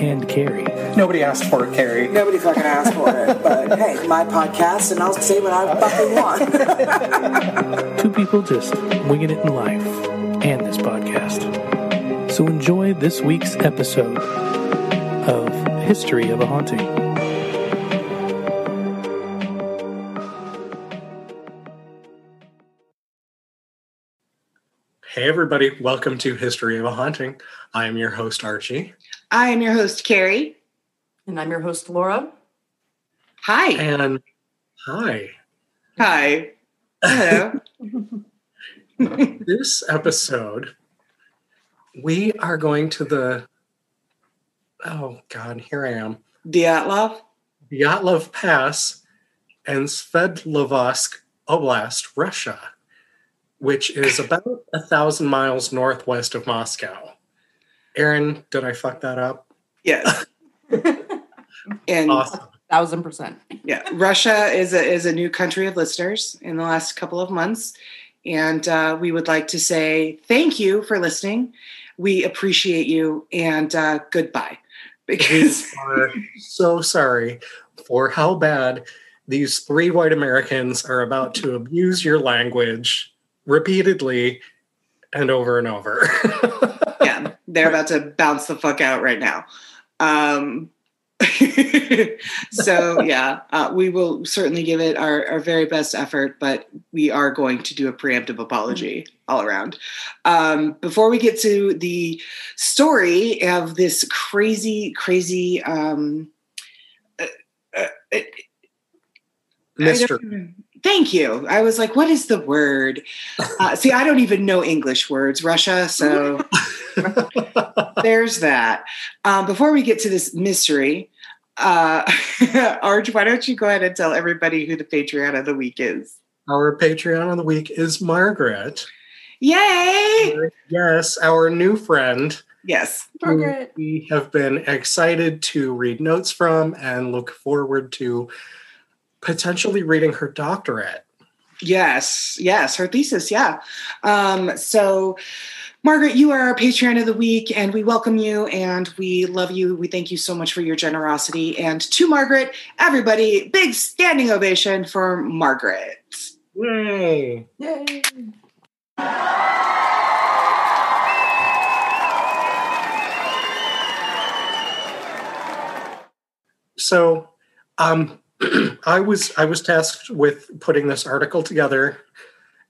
And Carrie. Nobody asked for it, Carrie. Nobody fucking asked for it, but hey, my podcast, and I'll say what I fucking want. Two people just winging it in life and this podcast. So enjoy this week's episode of History of a Haunting. Hey, everybody. Welcome to History of a Haunting. I am your host, Archie. I am your host, Carrie. And I'm your host, Laura. Hi. And hi. Hi. Hello. This episode, we are going to the, oh God, here I am, Dyatlov. Vyatlov Pass and Sverdlovsk Oblast, Russia, which is about a thousand miles northwest of Moscow. Aaron, did I fuck that up? Yes. and Awesome. Thousand percent. yeah, Russia is a is a new country of listeners in the last couple of months, and uh, we would like to say thank you for listening. We appreciate you, and uh, goodbye. We Because are so sorry for how bad these three white Americans are about to abuse your language repeatedly and over and over. yeah, they're about to bounce the fuck out right now. Um, so yeah, uh, we will certainly give it our, our very best effort, but we are going to do a preemptive apology all around. Um, before we get to the story of this crazy, crazy. Um, uh, uh, I Mr. don't even- Thank you. I was like, what is the word? Uh, see, I don't even know English words, Russia. So there's that. Um, before we get to this mystery, uh, Arch, why don't you go ahead and tell everybody who the Patreon of the week is? Our Patreon of the week is Margaret. Yay! Yes, our new friend. Yes. Margaret. We have been excited to read notes from and look forward to potentially reading her doctorate. Yes. Yes. Her thesis. Yeah. Um, so, Margaret, you are our Patreon of the week, and we welcome you and we love you. We thank you so much for your generosity. And to Margaret, everybody, big standing ovation for Margaret. Yay! Yay. So, um, I was I was tasked with putting this article together,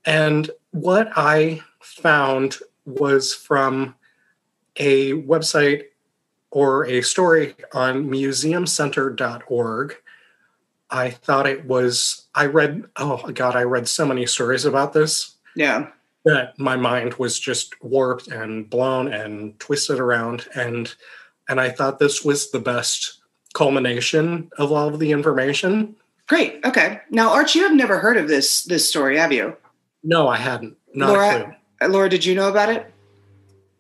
and what I found was from a website or a story on museumcenter.org. I thought it was I read oh god I read so many stories about this Yeah. that my mind was just warped and blown and twisted around and and I thought this was the best culmination of all of the information. Great. Okay. Now, Arch, you have never heard of this this story, have you? No, I hadn't. Not Laura? a clue. Uh, Laura, did you know about it?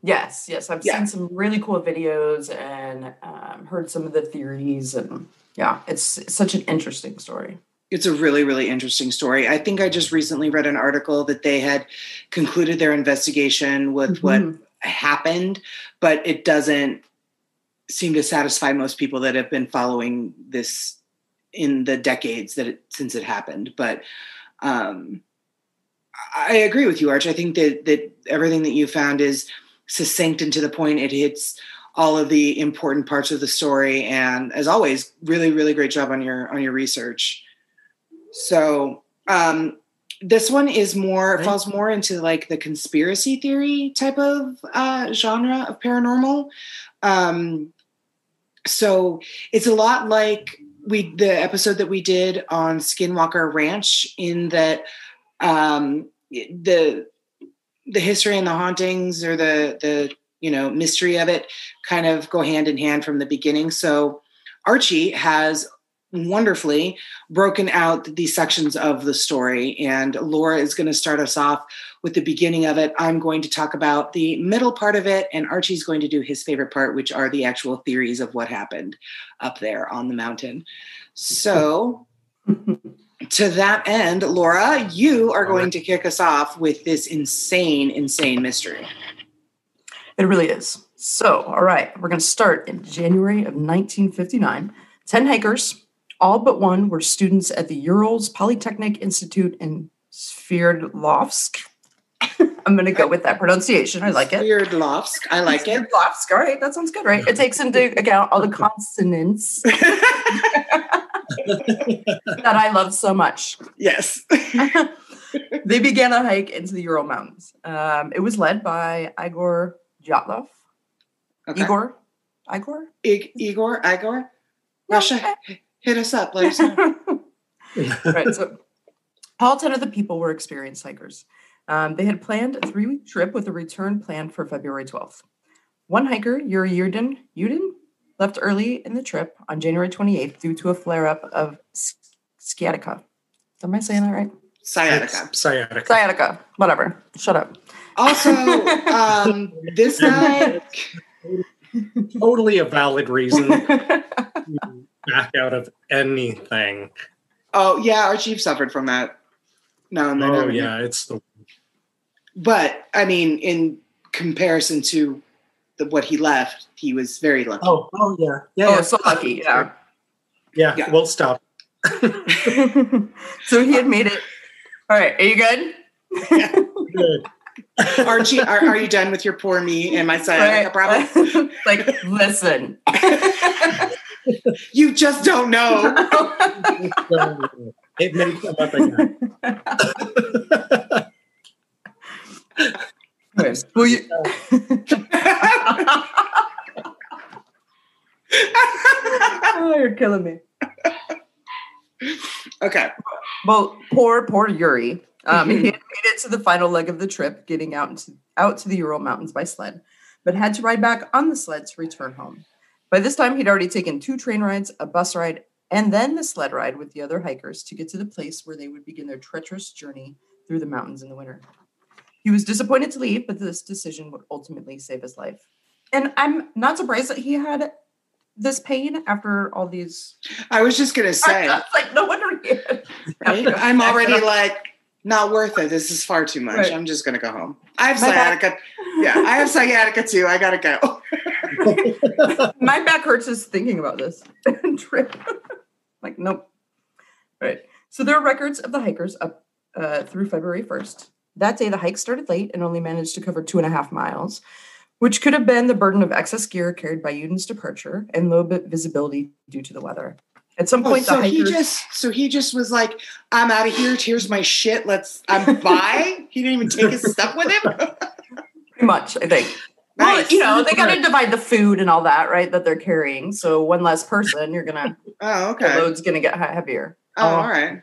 Yes, yes. I've Yeah. seen some really cool videos and um, heard some of the theories. And yeah, it's, it's such an interesting story. It's a really, really interesting story. I think I just recently read an article that they had concluded their investigation with what Mhm. happened, but it doesn't seem to satisfy most people that have been following this in the decades that it, since it happened. But um, I agree with you, Arch. I think that that everything that you found is succinct and to the point. It hits all of the important parts of the story, and as always, really, really great job on your on your research. So um, this one is more Right. falls more into like the conspiracy theory type of uh, genre of paranormal. Um, so it's a lot like we the episode that we did on Skinwalker Ranch in that um, the the history and the hauntings or the the you know mystery of it kind of go hand in hand from the beginning. So Archie has wonderfully broken out these sections of the story. And Laura is going to start us off with the beginning of it. I'm going to talk about the middle part of it, and Archie's going to do his favorite part, which are the actual theories of what happened up there on the mountain. So, to that end, Laura, you are going to kick us off with this insane, insane mystery. It really is. So, all right, we're going to start in January of 1959. 10 hikers, all but one, were students at the Urals Polytechnic Institute in Sverdlovsk. I'm going to go with that pronunciation. I like it. Sverdlovsk. I like it. Sverdlovsk. All right, that sounds good, right? It takes into account all the consonants that I love so much. yes. they began a hike into the Ural Mountains. Um, it was led by Igor Dyatlov. Okay. Igor? Igor? I- Igor, Igor, Russia, hit us up. Let us know. right. So all 10 of the people were experienced hikers. Um, they had planned a three week trip with a return planned for February 12th. One hiker, Yuri Yudin, Yudin, left early in the trip on January 28th due to a flare up of sciatica. Am I saying that right? Sciatica. It's sciatica. Sciatica. Whatever. Shut up. Also, um, this guy, Totally a valid reason to back out of anything. oh yeah, Archie suffered from that. No, no, Oh no. yeah, it's the But I mean, in comparison to the, what he left, he was very lucky. oh oh yeah yeah oh, yeah. so lucky. Yeah. yeah. yeah. We'll stop. so he had made it. All right. Are you good? Yeah. Good. Archie, are, are you done with your poor me and my sciatica problem? like, listen. You just don't know. it may come up again. Will you? oh, you're killing me. okay. Well, poor, poor Yuri. Um, he Mhm. had made it to the final leg of the trip, getting out into, out to the Ural Mountains by sled, but had to ride back on the sled to return home. By this time, he'd already taken two train rides, a bus ride, and then the sled ride with the other hikers to get to the place where they would begin their treacherous journey through the mountains in the winter. He was disappointed to leave, but this decision would ultimately save his life. And I'm not surprised that he had this pain after all these. I was just gonna say, like no wonder he had. right? I'm already like not worth it. This is far too much. Right. I'm just gonna go home. I have sciatica. Yeah, I have sciatica too. I gotta go. My back hurts just thinking about this trip. like, nope. Right. So there are records of the hikers up uh, through February 1st. That day, the hike started late and only managed to cover two and a half miles, which could have been the burden of excess gear carried by Yudin's departure and low bit visibility due to the weather. At some Oh, point, so the he just so he just was like, I'm out of here. Here's my shit. Let's I'm bye. he didn't even take his stuff with him. pretty much, I think. Nice. Well, you know, they got to divide the food and all that, right? That they're carrying. So one less person, you're gonna Oh, okay. Oh, load's gonna get heavier. Oh, all right.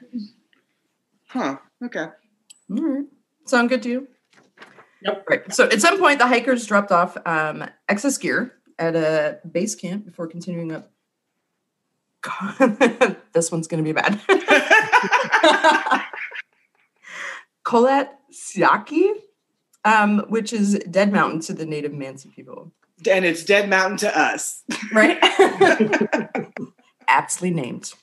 Huh. Okay. All right. Sound good to you? Yep. Right. So at some point, the hikers dropped off um, excess gear at a base camp before continuing up. God, this one's going to be bad. Kolat Siaki, um, which is Dead Mountain to the native Mansi people, and it's Dead Mountain to us. right? Aptly named.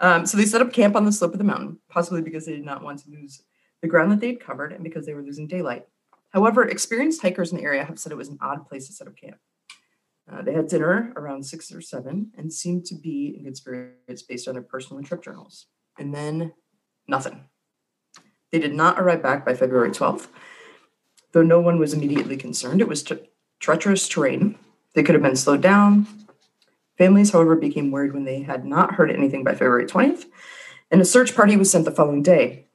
Um, so they set up camp on the slope of the mountain, possibly because they did not want to lose the ground that they had covered and because they were losing daylight. However, experienced hikers in the area have said it was an odd place to set up camp. Uh, they had dinner around six or seven and seemed to be in good spirits based on their personal and trip journals. And then nothing. They did not arrive back by February 12th. Though no one was immediately concerned, it was tre- treacherous terrain. They could have been slowed down. Families, however, became worried when they had not heard anything by February 20th, and a search party was sent the following day.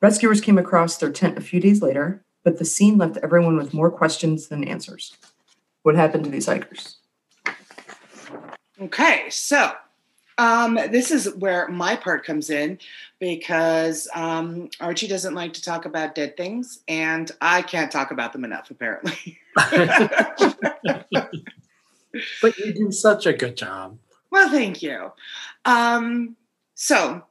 Rescuers came across their tent a few days later, but the scene left everyone with more questions than answers. What happened to these hikers? Okay, so Um, this is where my part comes in because um, Archie doesn't like to talk about dead things, and I can't talk about them enough, apparently. but you do such a good job. Well, thank you. Um, so,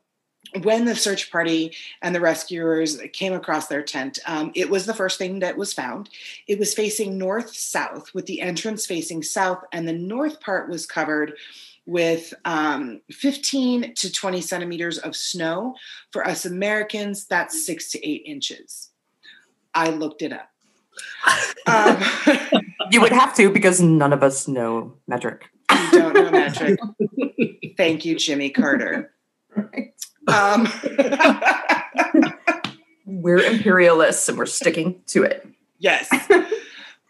when the search party and the rescuers came across their tent, um, it was the first thing that was found. It was facing north south, with the entrance facing south, and the north part was covered with um, 15 to 20 centimeters of snow. For us Americans, that's six to eight inches. I looked it up. Um, You would have to because none of us know metric. you don't know metric. Thank you, Jimmy Carter. Um, We're imperialists and we're sticking to it. yes.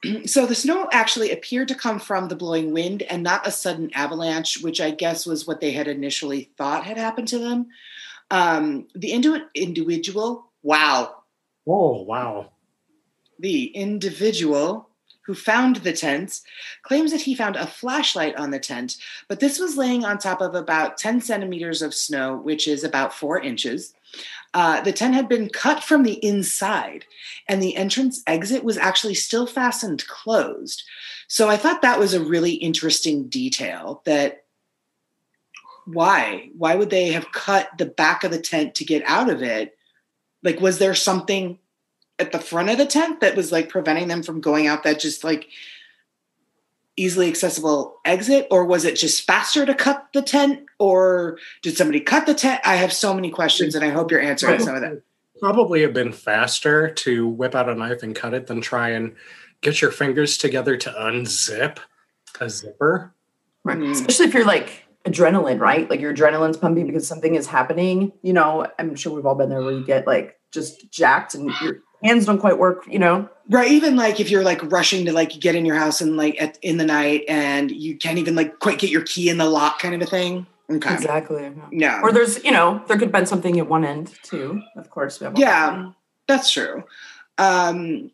So the snow actually appeared to come from the blowing wind and not a sudden avalanche, which I guess was what they had initially thought had happened to them. Um, the indi- individual, wow, Oh, wow. the individual who found the tent claims that he found a flashlight on the tent, but this was laying on top of about 10 centimeters of snow, which is about four inches. Uh, the tent had been cut from the inside, and the entrance exit was actually still fastened closed. So I thought that was a really interesting detail that why? Why would they have cut the back of the tent to get out of it? Like, was there something at the front of the tent that was like preventing them from going out that just like easily accessible exit or was it just faster to cut the tent or did somebody cut the tent i have so many questions and i hope you're answering some of them Probably have been faster to whip out a knife and cut it than try and get your fingers together to unzip a zipper. Right. Mm. Especially if you're like adrenaline, right? Like your adrenaline's pumping because something is happening. You know, I'm sure we've all been there where you get like just jacked and your hands don't quite work, you know? right even like if you're like rushing to like get in your house and like at, in the night and you can't even like quite get your key in the lock kind of a thing okay Exactly. no Or there's, you know, there could have been something at one end too. Of course. Yeah, that's true. Um,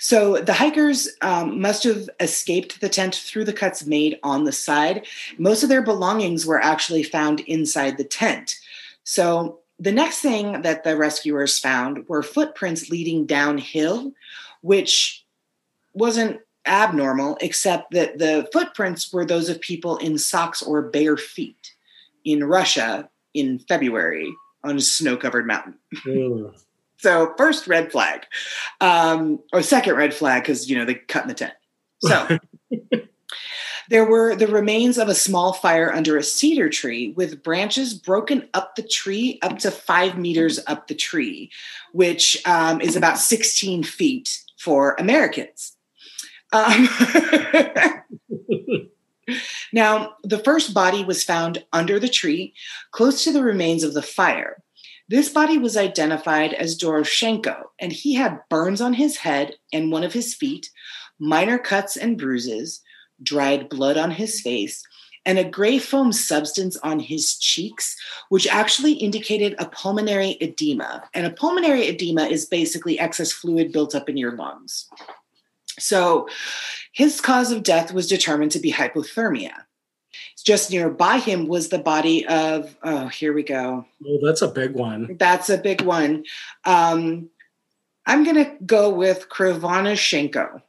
so the hikers um, must have escaped the tent through the cuts made on the side. Most of their belongings were actually found inside the tent. So the next thing that the rescuers found were footprints leading downhill, which wasn't abnormal, except that the footprints were those of people in socks or bare feet in Russia in February on a snow covered mountain. Mm. So first red flag, um, or second red flag because you know they cut in the tent. So there were the remains of a small fire under a cedar tree with branches broken up the tree up to five meters up the tree, which um, is about 16 feet for Americans. Um, now, the first body was found under the tree, close to the remains of the fire. This body was identified as Doroshenko, and he had burns on his head and one of his feet, minor cuts and bruises, dried blood on his face, and a gray foam substance on his cheeks, which actually indicated a pulmonary edema. And a pulmonary edema is basically excess fluid built up in your lungs. So his cause of death was determined to be hypothermia. Just nearby him was the body of, oh, here we go. Oh, that's a big one. That's a big one. Um, I'm going to go with Krivanashenko.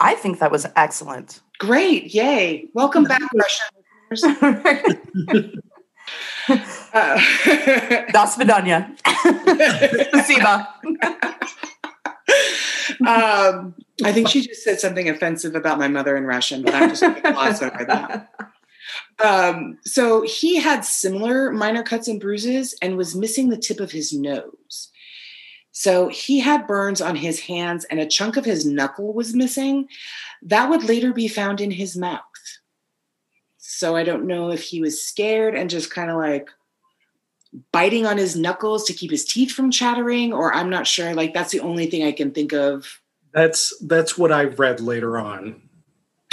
I think that was excellent. Great. Yay. Welcome back, Russian listeners. Uh, Das vidanya. Um, I think she just said something offensive about my mother in Russian, but I'm just going to gloss over that. Um, so he had similar minor cuts and bruises and was missing the tip of his nose. So he had burns on his hands and a chunk of his knuckle was missing. That would later be found in his mouth. So I don't know if he was scared and just kind of like biting on his knuckles to keep his teeth from chattering, or I'm not sure. Like that's the only thing I can think of. That's that's what I read later on.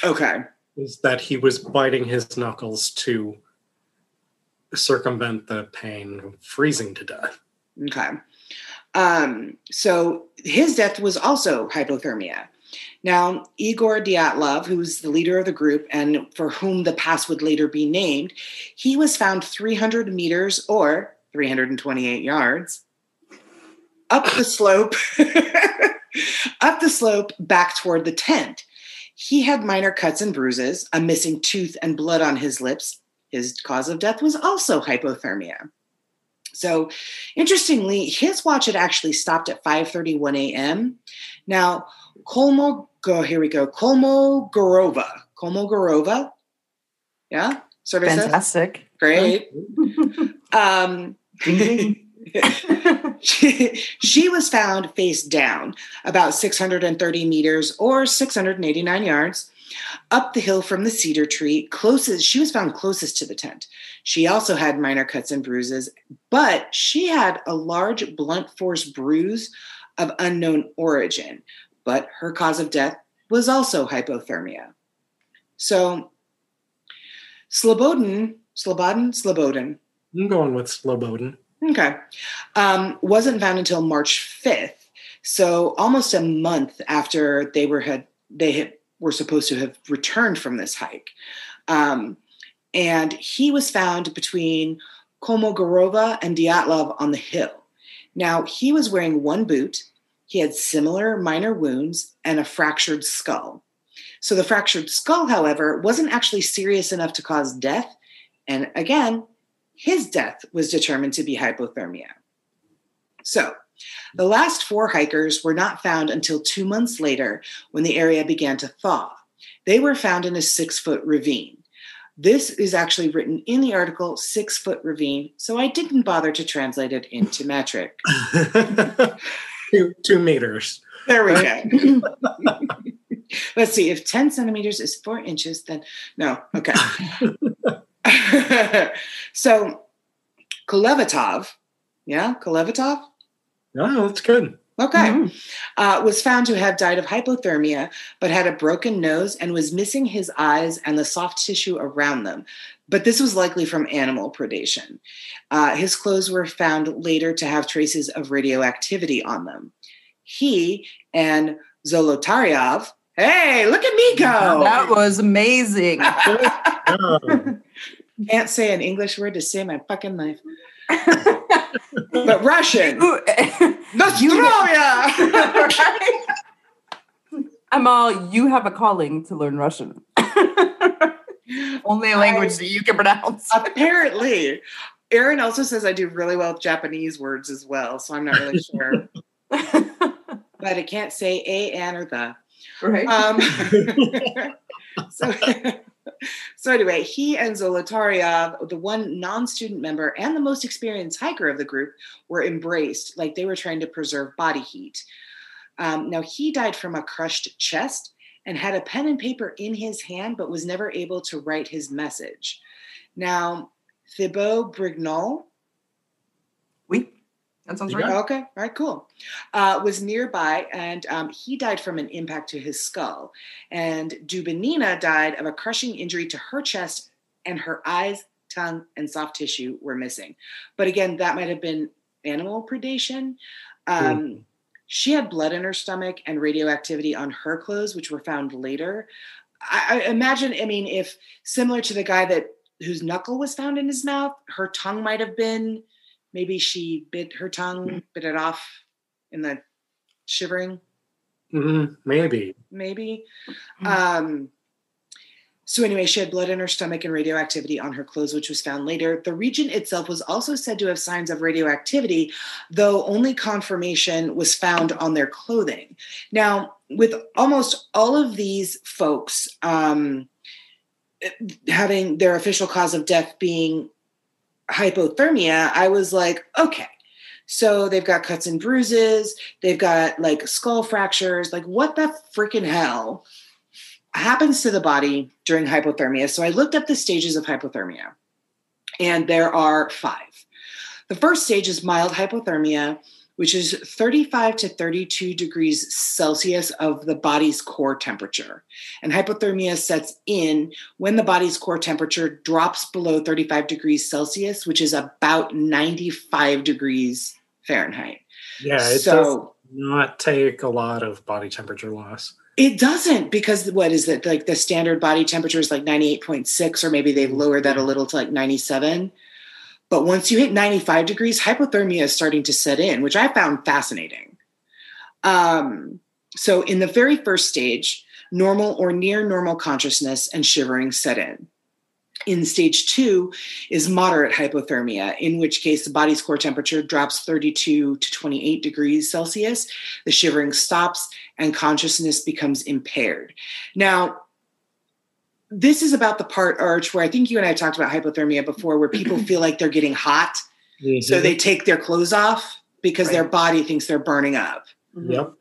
Okay. Is that he was biting his knuckles to circumvent the pain of freezing to death. Okay. Um, so his death was also hypothermia. Now, Igor Dyatlov, who's the leader of the group and for whom the pass would later be named, he was found 300 meters or 328 yards up the slope, up the slope back toward the tent. He had minor cuts and bruises, a missing tooth, and blood on his lips. His cause of death was also hypothermia. So, interestingly, his watch had actually stopped at 5:31 a.m. Now, Kolmo, go here we go. Kolmogorova, Kolmogorova, yeah, services, Fantastic. great. um, she, she was found face down about 630 meters or 689 yards up the hill from the cedar tree closest she was found closest to the tent she also had minor cuts and bruises but she had a large blunt force bruise of unknown origin but her cause of death was also hypothermia so slobodin slobodin slobodin I'm going with Slobodin. Okay. Um, wasn't found until March 5th. So almost a month after they were had they had were supposed to have returned from this hike. Um, and he was found between Komogorova and Dyatlov on the hill. Now he was wearing one boot, he had similar minor wounds and a fractured skull. So the fractured skull, however, wasn't actually serious enough to cause death. And again, his death was determined to be hypothermia. So, the last four hikers were not found until two months later when the area began to thaw. They were found in a six foot ravine. This is actually written in the article, six foot ravine, so I didn't bother to translate it into metric. two, two meters. There we go. Let's see, if 10 centimeters is four inches, then no, okay. so Kolevatov, yeah, Kolevatov, Oh, that's good. okay, Mhm. uh, was found to have died of hypothermia, but had a broken nose and was missing his eyes and the soft tissue around them. But this was likely from animal predation. Uh, his clothes were found later to have traces of radioactivity on them. He and Zolotaryov, hey, look at me go! That was amazing. Can't say an English word to save my fucking life. But Russian. Ooh, Nostrovia! Amal, you have a calling to learn Russian. Only a language that you can pronounce. Apparently. Aaron also says I do really well with Japanese words as well, so I'm not really sure. but I can't say a, an, or the. right? Um, so, so anyway, he and Zolotaryov, the one non-student member and the most experienced hiker of the group, were embraced like they were trying to preserve body heat. Um, now he died from a crushed chest and had a pen and paper in his hand, but was never able to write his message. Now Thibeaux-Brignolle. That sounds You right. Okay, all right, cool. Uh, was nearby, and um, he died from an impact to his skull. And Dubinina died of a crushing injury to her chest, and her eyes, tongue, and soft tissue were missing. But again, that might have been animal predation. Um, She had blood in her stomach and radioactivity on her clothes, which were found later. I, I imagine, I mean, if similar to the guy that whose knuckle was found in his mouth, her tongue might have been maybe she bit her tongue, bit it off in the shivering, Mhm, maybe. maybe. Mhm. Um, so anyway, she had blood in her stomach and radioactivity on her clothes, which was found later. The region itself was also said to have signs of radioactivity, though only confirmation was found on their clothing. Now, with almost all of these folks um, having their official cause of death being hypothermia, I was like, okay. So they've got cuts and bruises, they've got like skull fractures. Like, what the freaking hell happens to the body during hypothermia? So I looked up the stages of hypothermia, and there are five. The first stage is mild hypothermia, which is 35 to 32 degrees Celsius of the body's core temperature. And hypothermia sets in when the body's core temperature drops below 35 degrees Celsius, which is about 95 degrees Fahrenheit. Yeah, it does so, not take a lot of body temperature loss. It doesn't because what is it like the standard body temperature is like 98.6 or maybe they've lowered that a little to like 97. But once you hit 95 degrees, hypothermia is starting to set in, which I found fascinating. Um, so in the very first stage, normal or near normal consciousness and shivering set in. In stage two is moderate hypothermia, in which case the body's core temperature drops 32 to 28 degrees Celsius, the shivering stops, and consciousness becomes impaired. Now, this is about the part, Arch, where I think you and I talked about hypothermia before, where people feel like they're getting hot. So they take their clothes off because their body thinks they're burning up. Yep.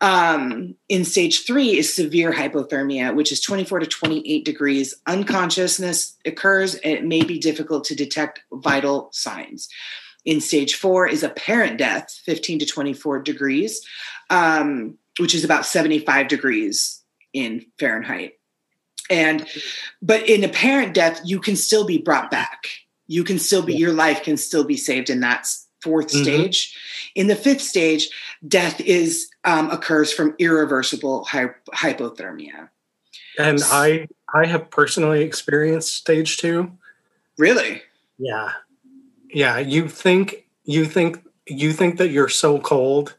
Um, in stage three is severe hypothermia, which is 24 to 28 degrees. Unconsciousness occurs and it may be difficult to detect vital signs. In stage four is apparent death, 15 to 24 degrees, um, which is about 75 degrees in Fahrenheit. And but in apparent death, you can still be brought back. You can still be, your life can still be saved in that 4th Mhm. stage. In the fifth stage, death is um, occurs from irreversible hy- hypothermia. And I I have personally experienced stage two. Really? Yeah. Yeah. You think you think you think that you're so cold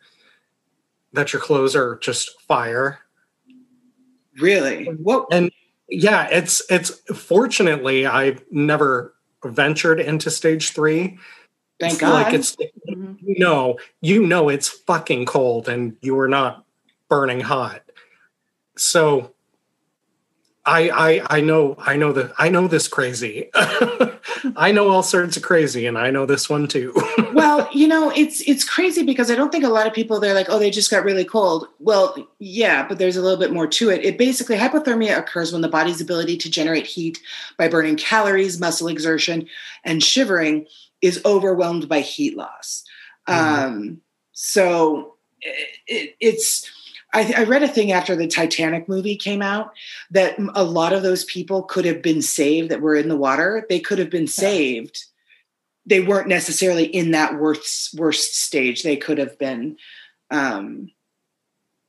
that your clothes are just fire. Really? What? And yeah, it's it's fortunately I've never ventured into stage three. Thank God. Like it's Mhm. you know, you know it's fucking cold and you are not burning hot. So I I I know I know that I know this crazy. I know all sorts of crazy and I know this one too. well, you know, it's it's crazy because I don't think a lot of people they're like, oh, they just got really cold. Well, yeah, but there's a little bit more to it. It basically hypothermia occurs when the body's ability to generate heat by burning calories, muscle exertion, and shivering is overwhelmed by heat loss. Mhm. Um, so it, it, it's. I, I read a thing after the Titanic movie came out that a lot of those people could have been saved that were in the water. They could have been saved they weren't necessarily in that worst worst stage. They could have been, um,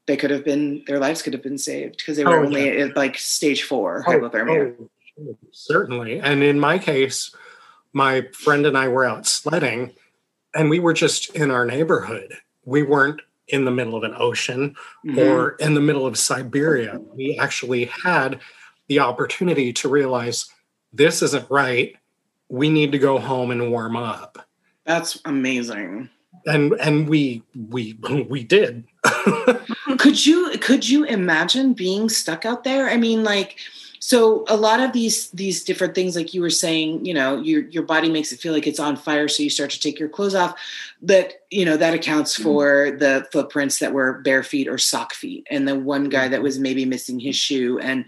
they could have been their lives could have been saved because they were Oh, only at like stage four Oh, hypothermia. oh, certainly. And in my case, my friend and I were out sledding and we were just in our neighborhood. We weren't in the middle of an ocean Mhm. or in the middle of Siberia. We actually had the opportunity to realize this isn't right. We need to go home and warm up. That's amazing. And and we we we did. could you could you imagine being stuck out there? I mean, like, so a lot of these these different things, like you were saying, you know, your your body makes it feel like it's on fire, so you start to take your clothes off. That you know that accounts for the footprints that were bare feet or sock feet, and the one guy that was maybe missing his shoe, and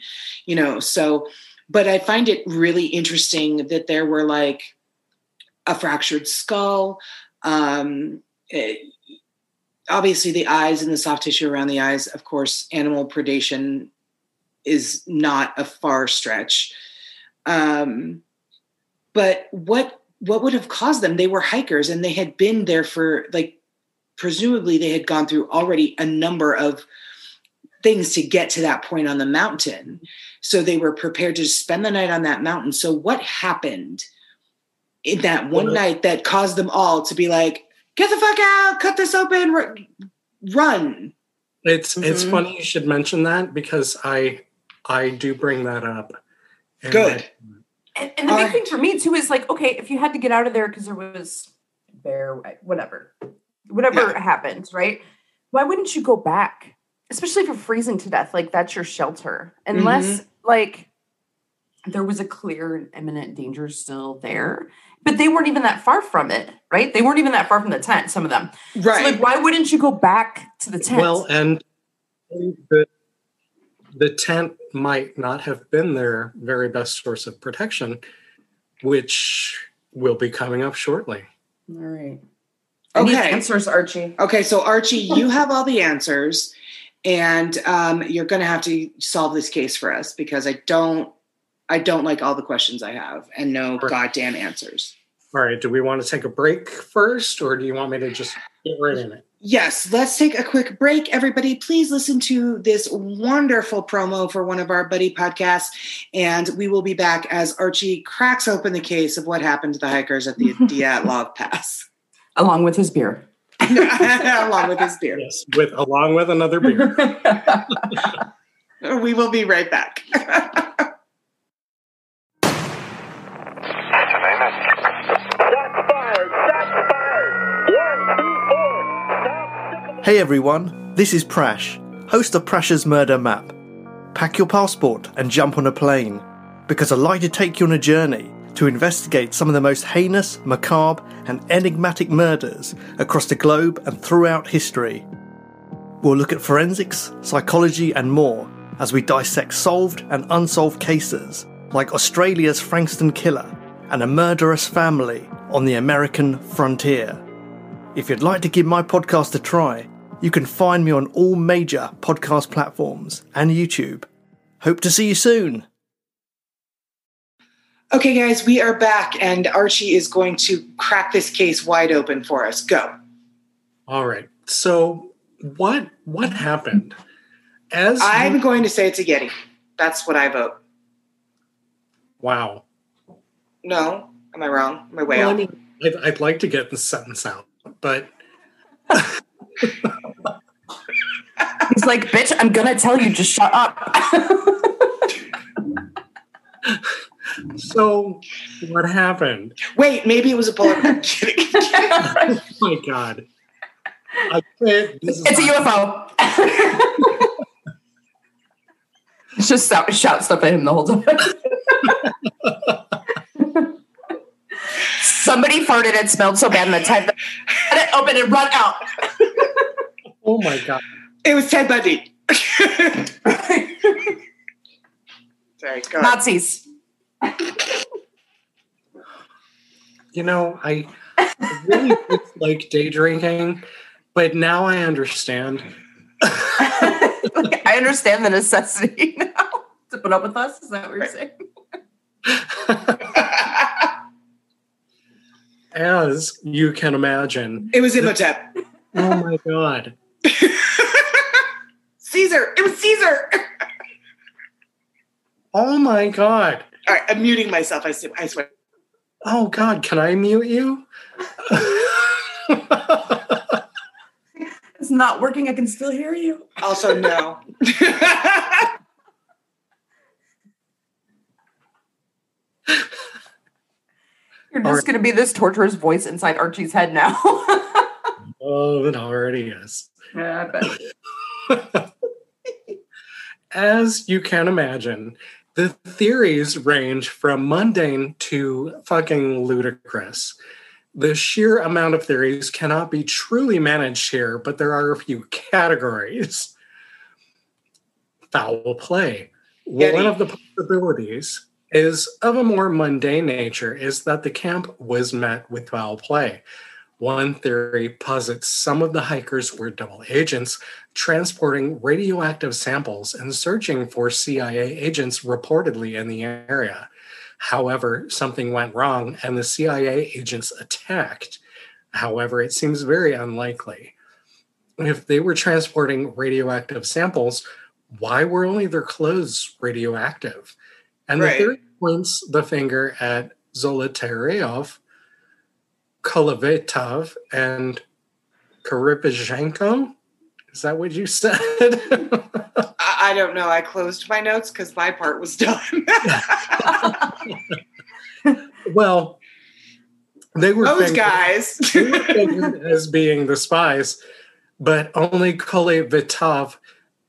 you know, so. But I find it really interesting that there were like a fractured skull. Um, eh, obviously the eyes and the soft tissue around the eyes of course animal predation is not a far stretch. Um, but what what would have caused them? They were hikers and they had been there for like presumably they had gone through already a number of things to get to that point on the mountain. So they were prepared to spend the night on that mountain. So what happened in that one Well, night that caused them all to be like get the fuck out cut this open ru- run? It's it's Mhm. funny you should mention that because I I do bring that up. And good And, and the big Alright. thing for me too is like, okay, if you had to get out of there because there was bear, whatever, whatever happened, right? Why wouldn't you go back? Especially if you're freezing to death, like that's your shelter. Unless mm-hmm. like there was a clear and imminent danger still there, but they weren't even that far from it, right? They weren't even that far from the tent. Some of them, right So like, why wouldn't you go back to the tent? Well, and the, the tent might not have been their very best source of protection, which will be coming up shortly. all right. I need Okay. answers, Archie. okay so archie you have all the answers and um, you're going to have to solve this case for us because i don't i don't like all the questions i have and no Sure. goddamn answers All right. Do we want to take a break first, or do you want me to just get right in it? Yes, let's take a quick break. Everybody, please listen to this wonderful promo for one of our buddy podcasts. And we will be back as Archie cracks open the case of what happened to the hikers at the Dyatlov Pass, Along with his beer. along with his beer. Yes, with along with another beer. We will be right back. Hey everyone, this is Prash, host of Prash's Murder Map. Pack your passport and jump on a plane, because I'd like to take you on a journey to investigate some of the most heinous, macabre, and enigmatic murders across the globe and throughout history. We'll look at forensics, psychology, and more as we dissect solved and unsolved cases like Australia's Frankston Killer and a murderous family on the American frontier. If you'd like to give my podcast a try, you can find me on all major podcast platforms and YouTube. Hope to see you soon. Okay, guys, we are back, and Archie is going to crack this case wide open for us. Go. All right. So what what happened? As I'm you- going to say it's a Yeti. That's what I vote. wow. No, am I wrong? Am I way Well, I off? mean, I'd, I'd like to get the sentence out, but He's like, bitch, I'm gonna tell you, just shut up. so what happened? Wait, maybe it was a polar. I'm kidding. Oh my god. I can't. This is it's a UFO. Just shout, shout stuff at him the whole time. Somebody farted and smelled so bad in the time that let it open and run out. Oh my god. it was Ted Bundy. Sorry, go. Nazis. You know, I really like day drinking, but now I understand. I understand the necessity now to put up with us. Is that what you're saying? As you can imagine. It was Imhotep. Oh my god. Caesar. It was Caesar. Oh my god. All right, I'm muting myself. I swear. Oh god, can I mute you? It's not working. I can still hear you. Also, no. You're just going to be this torturous voice inside Archie's head now. oh, it already is. yeah, I bet. As you can imagine, the theories range from mundane to fucking ludicrous. The sheer amount of theories cannot be truly managed here, but there are a few categories. Foul play. Yeti. One of the possibilities is of a more mundane nature is that the camp was met with foul play. One theory posits some of the hikers were double agents transporting radioactive samples and searching for CIA agents reportedly in the area. However, something went wrong and the CIA agents attacked. However, it seems very unlikely. If they were transporting radioactive samples, why were only their clothes radioactive? And Right. the theory points the finger at Zolotaryov, Kolevatov, and Karipazhenko. Is that what you said? I, don't know. I closed my notes because my part was done. well, they were Those guys. they were figured as being the spies, but only Kolevatov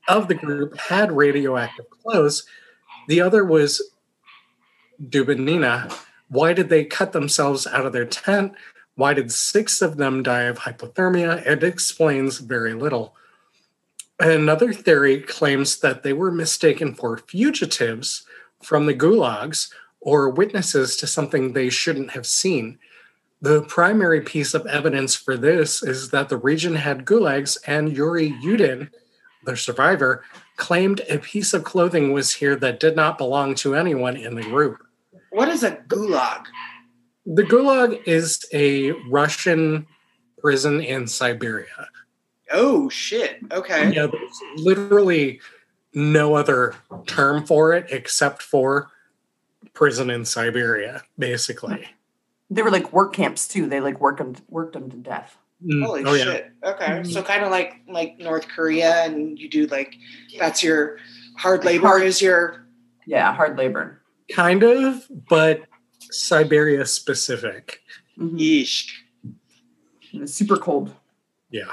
of the group had radioactive clothes. The other was Dubinina. Why did they cut themselves out of their tent? Why did six of them die of hypothermia? It explains very little. Another theory claims that they were mistaken for fugitives from the gulags or witnesses to something they shouldn't have seen. The primary piece of evidence for this is that the region had gulags, and Yuri Yudin, the survivor, claimed a piece of clothing was here that did not belong to anyone in the group. what is a gulag? The Gulag is a Russian prison in Siberia. Oh shit. Okay. Yeah, there's literally no other term for it except for prison in Siberia, basically. They were like work camps too. They like worked them worked them to death. Mm, Holy oh, yeah. shit. Okay. Mhm. So kind of like like North Korea and you do like that's your hard labor Hard- is your Yeah, hard labor. Kind of, but Siberia specific. Mhm. yeesh. It super cold. Yeah.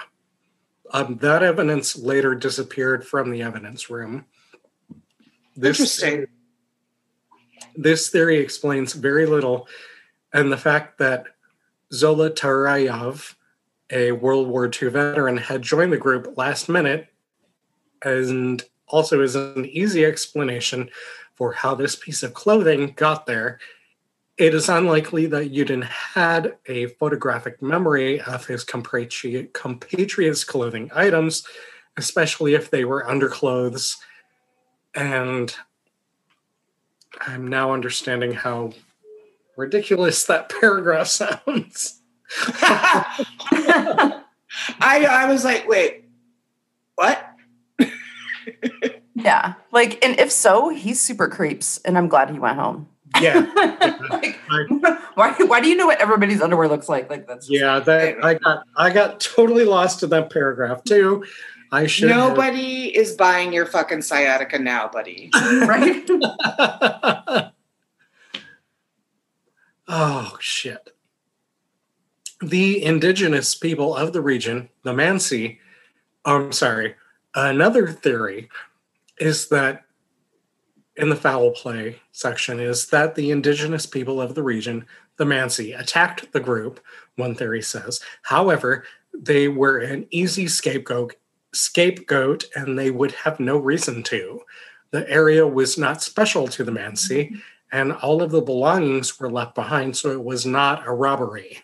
Um, that evidence later disappeared from the evidence room. Interesting. This theory explains very little, and the fact that Zolotaryov, a World War II veteran, had joined the group last minute, and also is an easy explanation for how this piece of clothing got there. It is unlikely that Yudin had a photographic memory of his compatri- compatriots' clothing items, especially if they were underclothes. And I'm now understanding how ridiculous that paragraph sounds. I I was like, wait, what? Yeah. Like, and if so, he's super creeps, and I'm glad he went home. Yeah, like, why, why do you know what everybody's underwear looks like? Like that's yeah, that I got I got totally lost in that paragraph too. I should have- Nobody is buying your fucking sciatica now, buddy. right. oh shit. The indigenous people of the region, the Mansi, I'm um, sorry, another theory is that in the foul play section is that the indigenous people of the region, the Mansi, attacked the group, one theory says. However, they were an easy scapegoat scapegoat and they would have no reason to. The area was not special to the Mansi, mm-hmm. and all of the belongings were left behind, so it was not a robbery.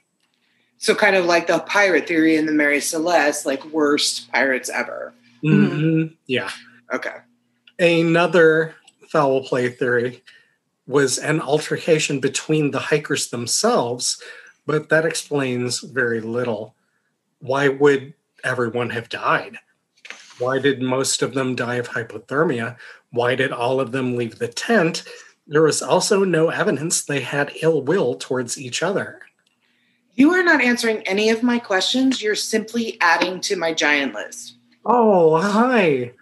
So kind of like the pirate theory in the Mary Celeste, like worst pirates ever. Mhm, Yeah. Okay. Another foul play theory was an altercation between the hikers themselves, but that explains very little. Why would everyone have died? Why did most of them die of hypothermia? Why did all of them leave the tent? There was also no evidence they had ill will towards each other. You are not answering any of my questions. You're simply adding to my giant list. Oh, hi.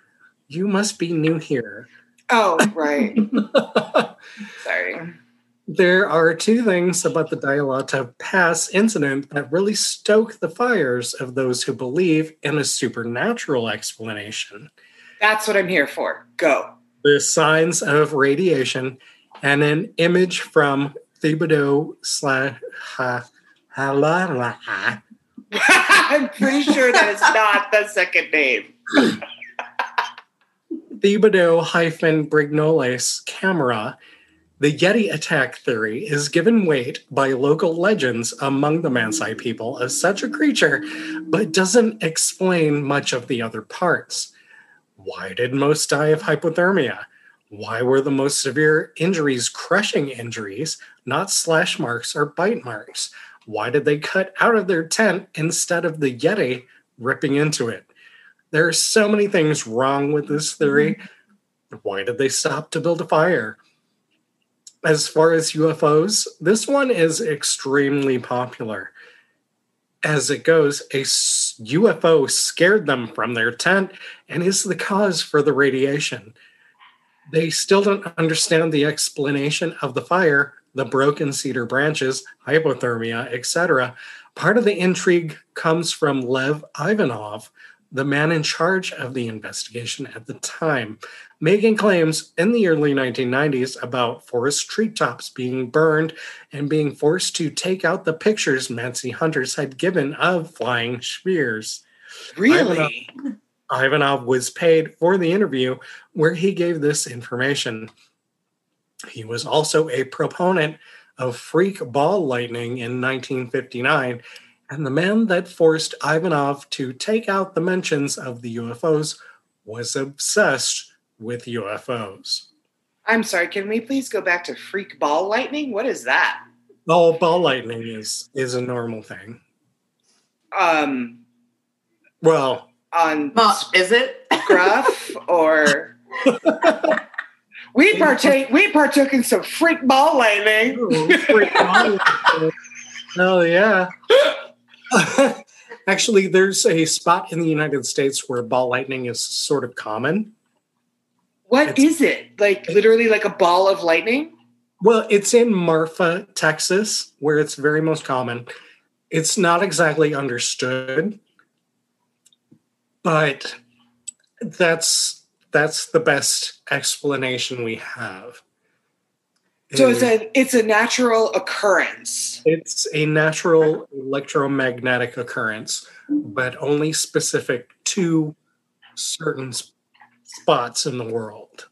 You must be new here. Oh, right. Sorry. There are two things about the Dialata Pass incident that really stoke the fires of those who believe in a supernatural explanation. That's what I'm here for. Go. The signs of radiation and an image from Thibodeau slash Halala. I'm pretty sure that is not the second name. Thibodeau hyphen Brignolle's camera, the Yeti attack theory is given weight by local legends among the Mansi people as such a creature, but doesn't explain much of the other parts. Why did most die of hypothermia? Why were the most severe injuries crushing injuries, not slash marks or bite marks? Why did they cut out of their tent instead of the Yeti ripping into it? There are so many things wrong with this mm-hmm. theory. Why did they stop to build a fire? As far as UFOs, this one is extremely popular. As it goes, a UFO scared them from their tent and is the cause for the radiation. They still don't understand the explanation of the fire, the broken cedar branches, hypothermia, etc. Part of the intrigue comes from Lev Ivanov, the man in charge of the investigation at the time, making claims in the early 1990s about forest treetops being burned and being forced to take out the pictures Mansi hunters had given of flying spheres. Really? Ivanov was paid for the interview where he gave this information. He was also a proponent of freak ball lightning in 1959, and the man that forced Ivanov to take out the mentions of the UFOs was obsessed with UFOs. I'm sorry. Can we please go back to freak ball lightning? What is that? Oh, ball lightning is is a normal thing. Um, Well, on Well, is it? gruff or we partake we partook in some freak ball lightning. oh yeah. Actually, there's a spot in the United States where ball lightning is sort of common. What It's- is it? Like literally like a ball of lightning? Well, it's in Marfa, Texas, where it's very most common. It's not exactly understood, but that's that's the best explanation we have. So it's a it's a natural occurrence. It's a natural electromagnetic occurrence, but only specific to certain spots in the world.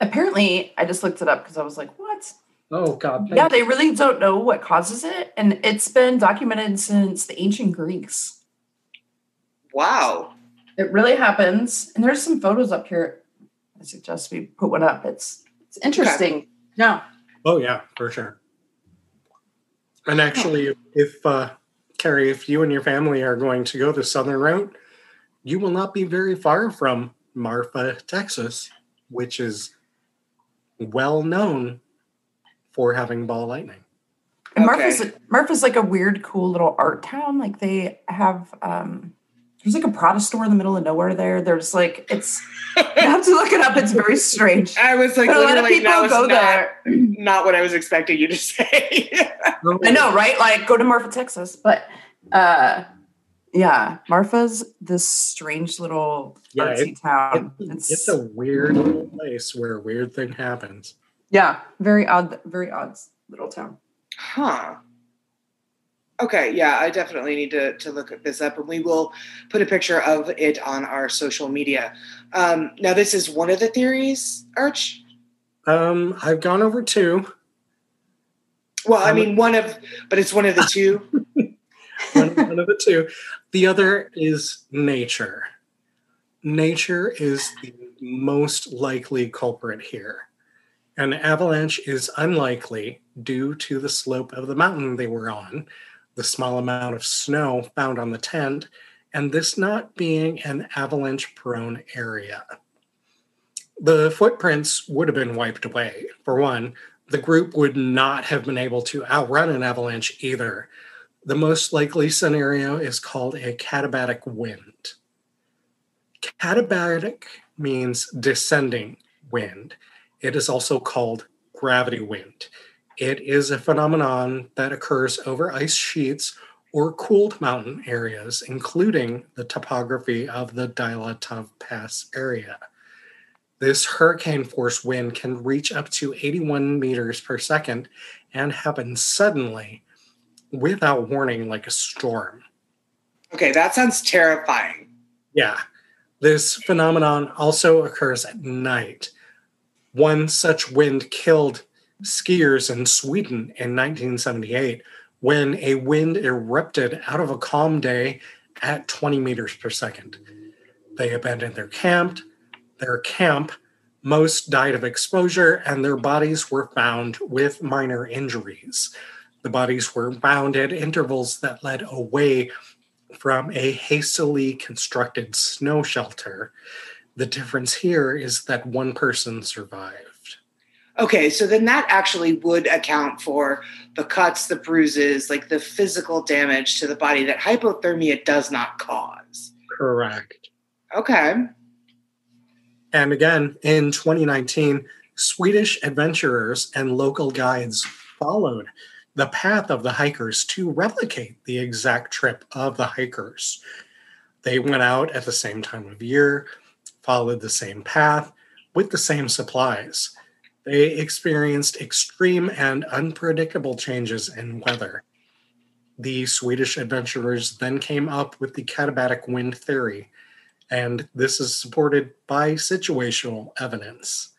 Apparently, I just looked it up because I was like, what? Oh God! Yeah, they really don't know what causes it. And it's been documented since the ancient Greeks. Wow. It really happens. And there's some photos up here. I suggest we put one up. It's it's interesting. Yeah. Oh yeah, for sure. And actually, if, if uh, Carrie, if you and your family are going to go the southern route, you will not be very far from Marfa, Texas, which is well known for having ball lightning. And Okay. Marfa's Marfa's like a weird, cool little art town. Like they have um there's like a Prada store in the middle of nowhere there. There's like it's you have to look it up. It's very strange. I was like But a lot of people go not, there. not what I was expecting you to say. I know, right? Like go to Marfa, Texas. But uh yeah, Marfa's this strange little Yeah, artsy it- town. It- It's, it's a weird little place where a weird thing happens. yeah, very odd, very odd little town. Huh. Okay, yeah, I definitely need to, to look this up and we will put a picture of it on our social media. Um, now, this is one of the theories, Arch. Um, I've gone over two. Well, I Um, mean, one of, but it's one of the two. one, one of the two. The other is nature. Nature is the most likely culprit here. An avalanche is unlikely due to the slope of the mountain they were on, the small amount of snow found on the tent, and this not being an avalanche prone area. The footprints would have been wiped away. For one, the group would not have been able to outrun an avalanche either. The most likely scenario is called a katabatic wind. Katabatic means descending wind. It is also called gravity wind. It is a phenomenon that occurs over ice sheets or cooled mountain areas, including the topography of the Dilatov Pass area. This hurricane force wind can reach up to 81 meters per second and happen suddenly without warning, like a storm. Okay, that sounds terrifying. Yeah. This phenomenon also occurs at night. One such wind killed skiers in Sweden in 1978 when a wind erupted out of a calm day at 20 meters per second. They abandoned their camp, their camp, most died of exposure, and their bodies were found with minor injuries. The bodies were found at intervals that led away from a hastily constructed snow shelter. The difference here is that one person survived. Okay, so then that actually would account for the cuts, the bruises, like the physical damage to the body that hypothermia does not cause. Correct. Okay. And again, in 2019, Swedish adventurers and local guides followed the path of the hikers to replicate the exact trip of the hikers. They went out at the same time of year, followed the same path with the same supplies. They experienced extreme and unpredictable changes in weather. The Swedish adventurers then came up with the katabatic wind theory, and this is supported by situational evidence.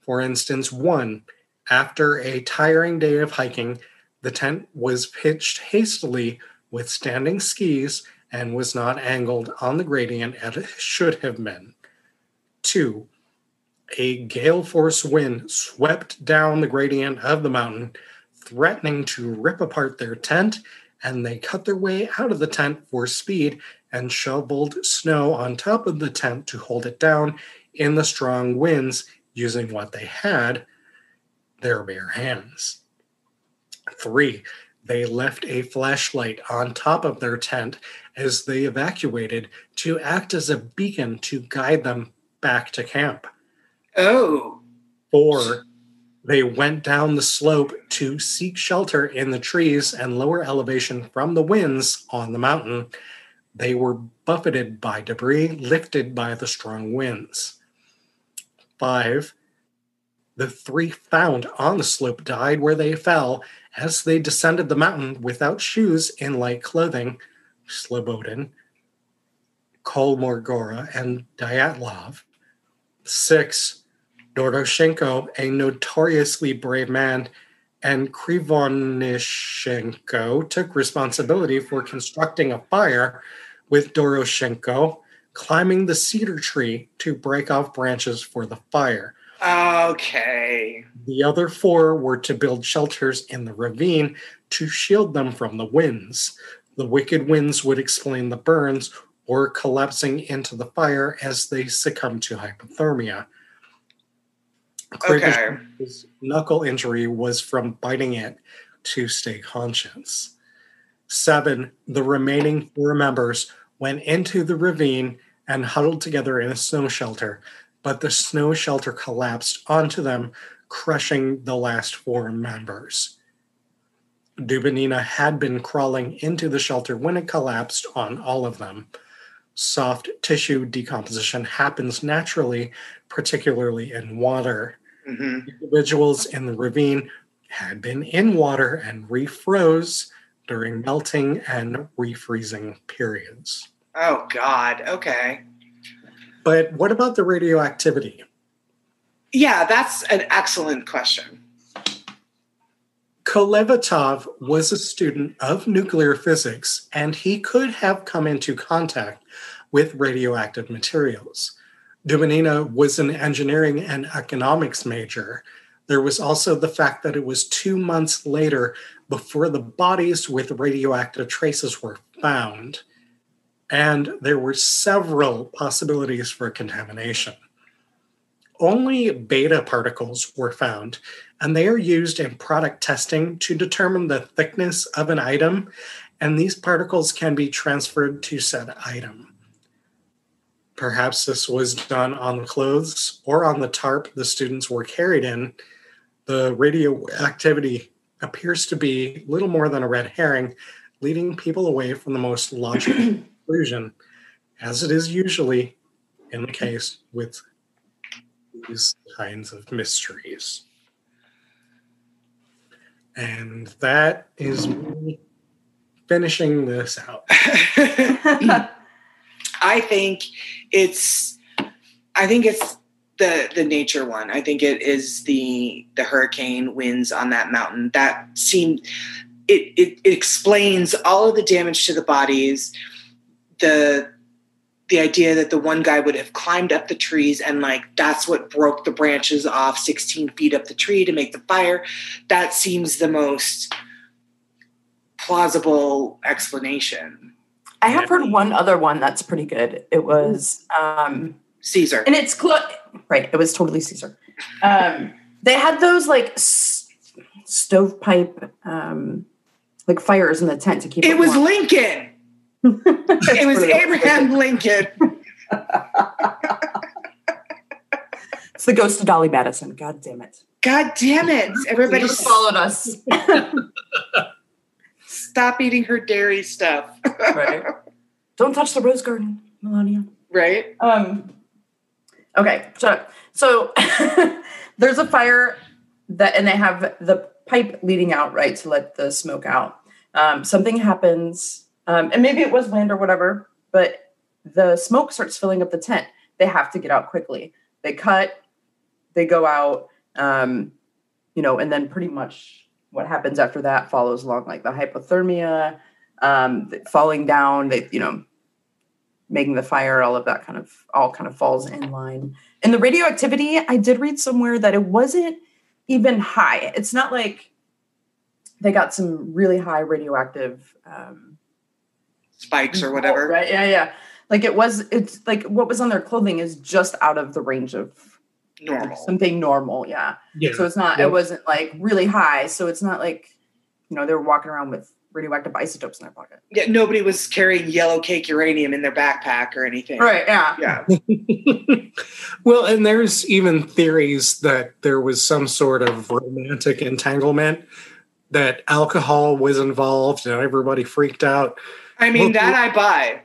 For instance, one, after a tiring day of hiking, the tent was pitched hastily with standing skis and was not angled on the gradient as it should have been. Two, a gale force wind swept down the gradient of the mountain, threatening to rip apart their tent, and they cut their way out of the tent for speed and shoveled snow on top of the tent to hold it down in the strong winds using what they had their bare hands. Three, they left a flashlight on top of their tent as they evacuated to act as a beacon to guide them back to camp. Oh. Four, they went down the slope to seek shelter in the trees and lower elevation from the winds on the mountain. They were buffeted by debris lifted by the strong winds. Five, the three found on the slope died where they fell as they descended the mountain without shoes in light clothing. Slobodin, Kolmogorova, and Dyatlov. Six, Doroshenko, a notoriously brave man, and Krivonishenko took responsibility for constructing a fire, with Doroshenko climbing the cedar tree to break off branches for the fire. Okay. The other four were to build shelters in the ravine to shield them from the winds. The wicked winds would explain the burns or collapsing into the fire as they succumbed to hypothermia. Okay. His knuckle injury was from biting it to stay conscious. Seven, the remaining four members went into the ravine and huddled together in a snow shelter, but the snow shelter collapsed onto them, crushing the last four members. Dubinina had been crawling into the shelter when it collapsed on all of them. Soft tissue decomposition happens naturally, particularly in water. Hmm Individuals in the ravine had been in water and refroze during melting and refreezing periods. Oh God. Okay. But what about the radioactivity? Yeah, that's an excellent question. Kolevatov was a student of nuclear physics, and he could have come into contact with radioactive materials. Dubinina was an engineering and economics major. There was also the fact that it was two months later before the bodies with radioactive traces were found, and there were several possibilities for contamination. Only beta particles were found, and they are used in product testing to determine the thickness of an item, and these particles can be transferred to said item. Perhaps this was done on the clothes or on the tarp the students were carried in. The radioactivity appears to be little more than a red herring, leading people away from the most logical conclusion, as it is usually in the case with these kinds of mysteries. And that is me finishing this out. I think it's I think it's the the nature one. I think it is the the hurricane winds on that mountain. That seemed it it, it explains all of the damage to the bodies, the the idea that the one guy would have climbed up the trees and like that's what broke the branches off 16 feet up the tree to make the fire. That seems the most plausible explanation. I have heard one other one that's pretty good. It was, um, Caesar. and it's clo- right. It was totally Caesar. Um, they had those like s- stovepipe, um, like fires in the tent to keep it. It was warm. Lincoln. It was Abraham Lincoln. It's the ghost of Dolly Madison. God damn it! God damn it. Everybody followed us. stop eating her dairy stuff. right. Don't touch the rose garden, Melania. right? Um. Okay, shut up. So there's a fire that, and they have the pipe leading out right to let the smoke out. Um, something happens, um, and maybe it was wind or whatever, but the smoke starts filling up the tent. They have to get out quickly. They cut, they go out, um, you know, and then pretty much what happens after that follows along, like the hypothermia, um, the falling down. They, you know, making the fire, all of that kind of all kind of falls in line. And the radioactivity, I did read somewhere that it wasn't even high. It's not like they got some really high radioactive um, Spikes or whatever. Right? Yeah, yeah. Like it was. It's like what was on their clothing is just out of the range of Normal. something normal. Yeah. Yeah. So it's not. Yep. It wasn't like really high. So it's not like you know they were walking around with radioactive isotopes in their pocket. Yeah, nobody was carrying yellow cake uranium in their backpack or anything. Right. Yeah. Yeah. well, and there's even theories that there was some sort of romantic entanglement, that alcohol was involved, and everybody freaked out. I mean, Well, that I buy.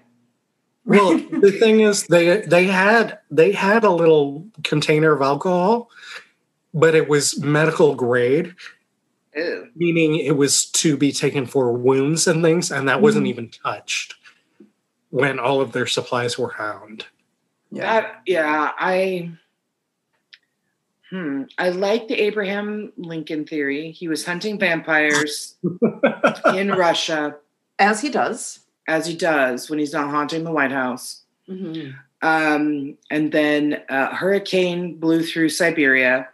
Well, the thing is, they they had they had a little container of alcohol, but it was medical grade, Ew. meaning it was to be taken for wounds and things, and that wasn't Mhm. even touched when all of their supplies were found. Yeah. That yeah, I hmm. I like the Abraham Lincoln theory. He was hunting vampires in Russia, As he does. As he does when he's not haunting the White House. Mhm. Um, and then a hurricane blew through Siberia.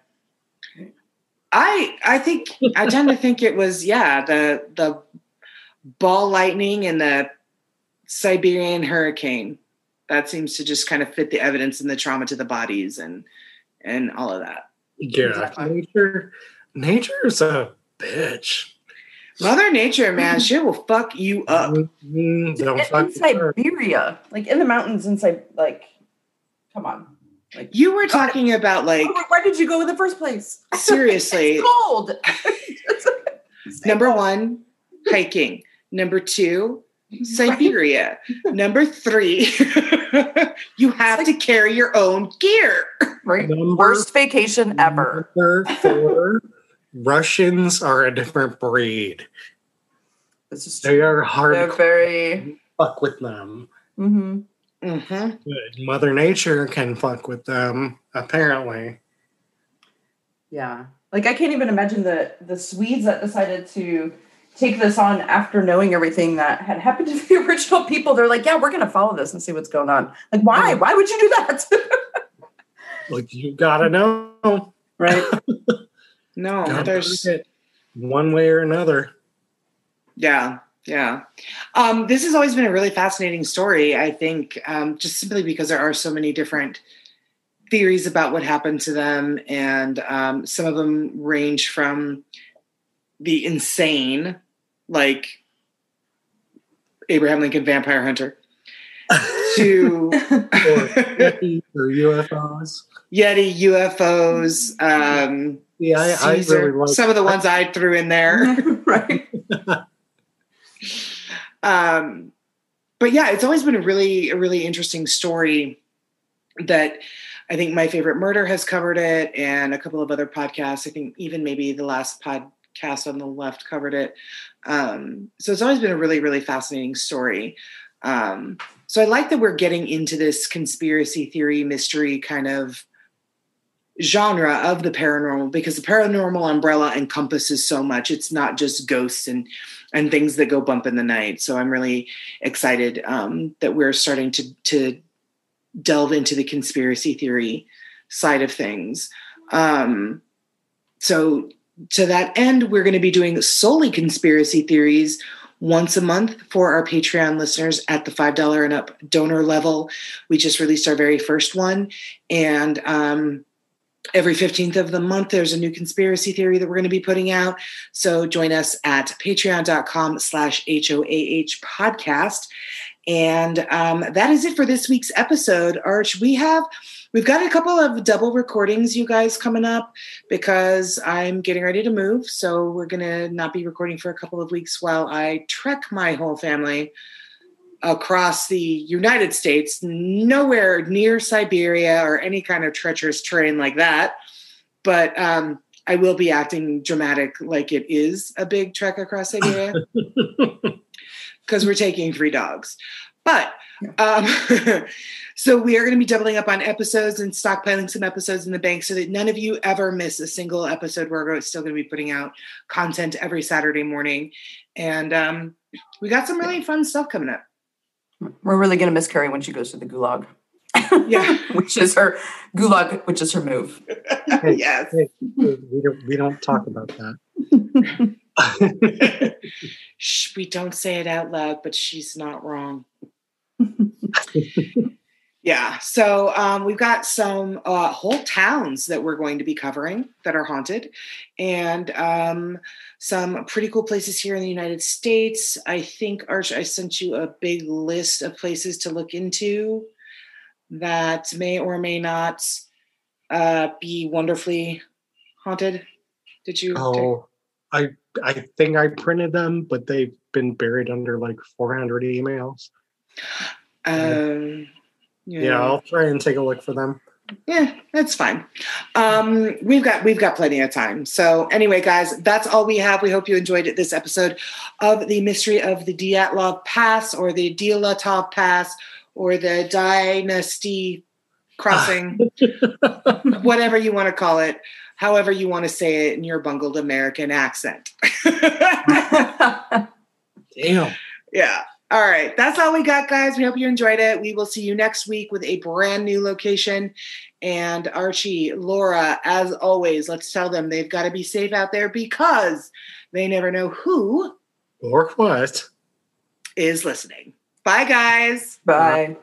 I I think I tend to think it was yeah the the ball lightning and the Siberian hurricane that seems to just kind of fit the evidence and the trauma to the bodies and and all of that. Yeah, Exactly. nature, nature's a bitch. Mother Nature, man, she will fuck you up. Mm, don't In, fuck in with her. Siberia, like in the mountains inside, like, come on. Like, You were talking about like why why did you go in the first place? seriously. It's cold. Number one, hiking. Number two, Siberia. Number three, you have to carry your own gear. right? Number- Worst vacation ever. Number four, Russians are a different breed. This is They are hard They're very. fuck with them. hmm Mm-hmm. Mother Nature can fuck with them, apparently. Yeah. Like I can't even imagine the the Swedes that decided to take this on after knowing everything that had happened to the original people. They're like, yeah, we're gonna follow this and see what's going on. Like, why? Why would you do that? Like you gotta know. right. No, Gotta there's it one way or another. yeah, yeah. Um, this has always been a really fascinating story. I think um, just simply because there are so many different theories about what happened to them, and um, some of them range from the insane, like Abraham Lincoln Vampire Hunter, to or UFOs. Yeti UFOs. Um, Yeah, I, I Caesar, really like some of the ones I threw in there. right. um, but yeah, it's always been a really, a really interesting story that I think my favorite murder has covered it, and a couple of other podcasts. I think even maybe the last podcast on the left covered it. Um, so it's always been a really, really fascinating story. Um, so I like that we're getting into this conspiracy theory, mystery kind of genre of the paranormal because the paranormal umbrella encompasses so much. It's not just ghosts and and things that go bump in the night. So I'm really excited um, that we're starting to to delve into the conspiracy theory side of things. Um, so to that end, we're going to be doing solely conspiracy theories once a month for our Patreon listeners at the $5 and up donor level. We just released our very first one. And um, every 15th of the month, there's a new conspiracy theory that we're going to be putting out. So join us at patreon.com slash HOAH podcast. And um, that is it for this week's episode. Arch, we have we've got a couple of double recordings, you guys, coming up because I'm getting ready to move. So we're gonna not be recording for a couple of weeks while I trek my whole family across the United States, nowhere near Siberia or any kind of treacherous terrain like that. But um, I will be acting dramatic like it is a big trek across Siberia because we're taking three dogs. But um, so we are going to be doubling up on episodes and stockpiling some episodes in the bank so that none of you ever miss a single episode. We're still going to be putting out content every Saturday morning, and um, we got some really fun stuff coming up. We're really gonna miss Carrie when she goes to the gulag. Yeah. which is her gulag, which is her move. yes. Hey, we don't we don't talk about that. Shh, we don't say it out loud, but she's not wrong. Yeah. So um, we've got some uh, whole towns that we're going to be covering that are haunted, and um, some pretty cool places here in the United States. I think Arch, I sent you a big list of places to look into that may or may not uh, be wonderfully haunted. Did you? Oh, I I think I printed them, but they've been buried under like 400 emails. Um, Yeah, I'll try and take a look for them. yeah that's fine um we've got we've got plenty of time so anyway guys that's all we have we hope you enjoyed it, this episode of the mystery of the Dyatlov pass or the Dilatov pass or the dynasty crossing whatever you want to call it however you want to say it in your bungled american accent Damn. Yeah. All right. That's all we got, guys. We hope you enjoyed it. We will see you next week with a brand new location. And Archie, Laura, as always, let's tell them they've got to be safe out there because they never know who Or what? is listening. Bye, guys. Bye.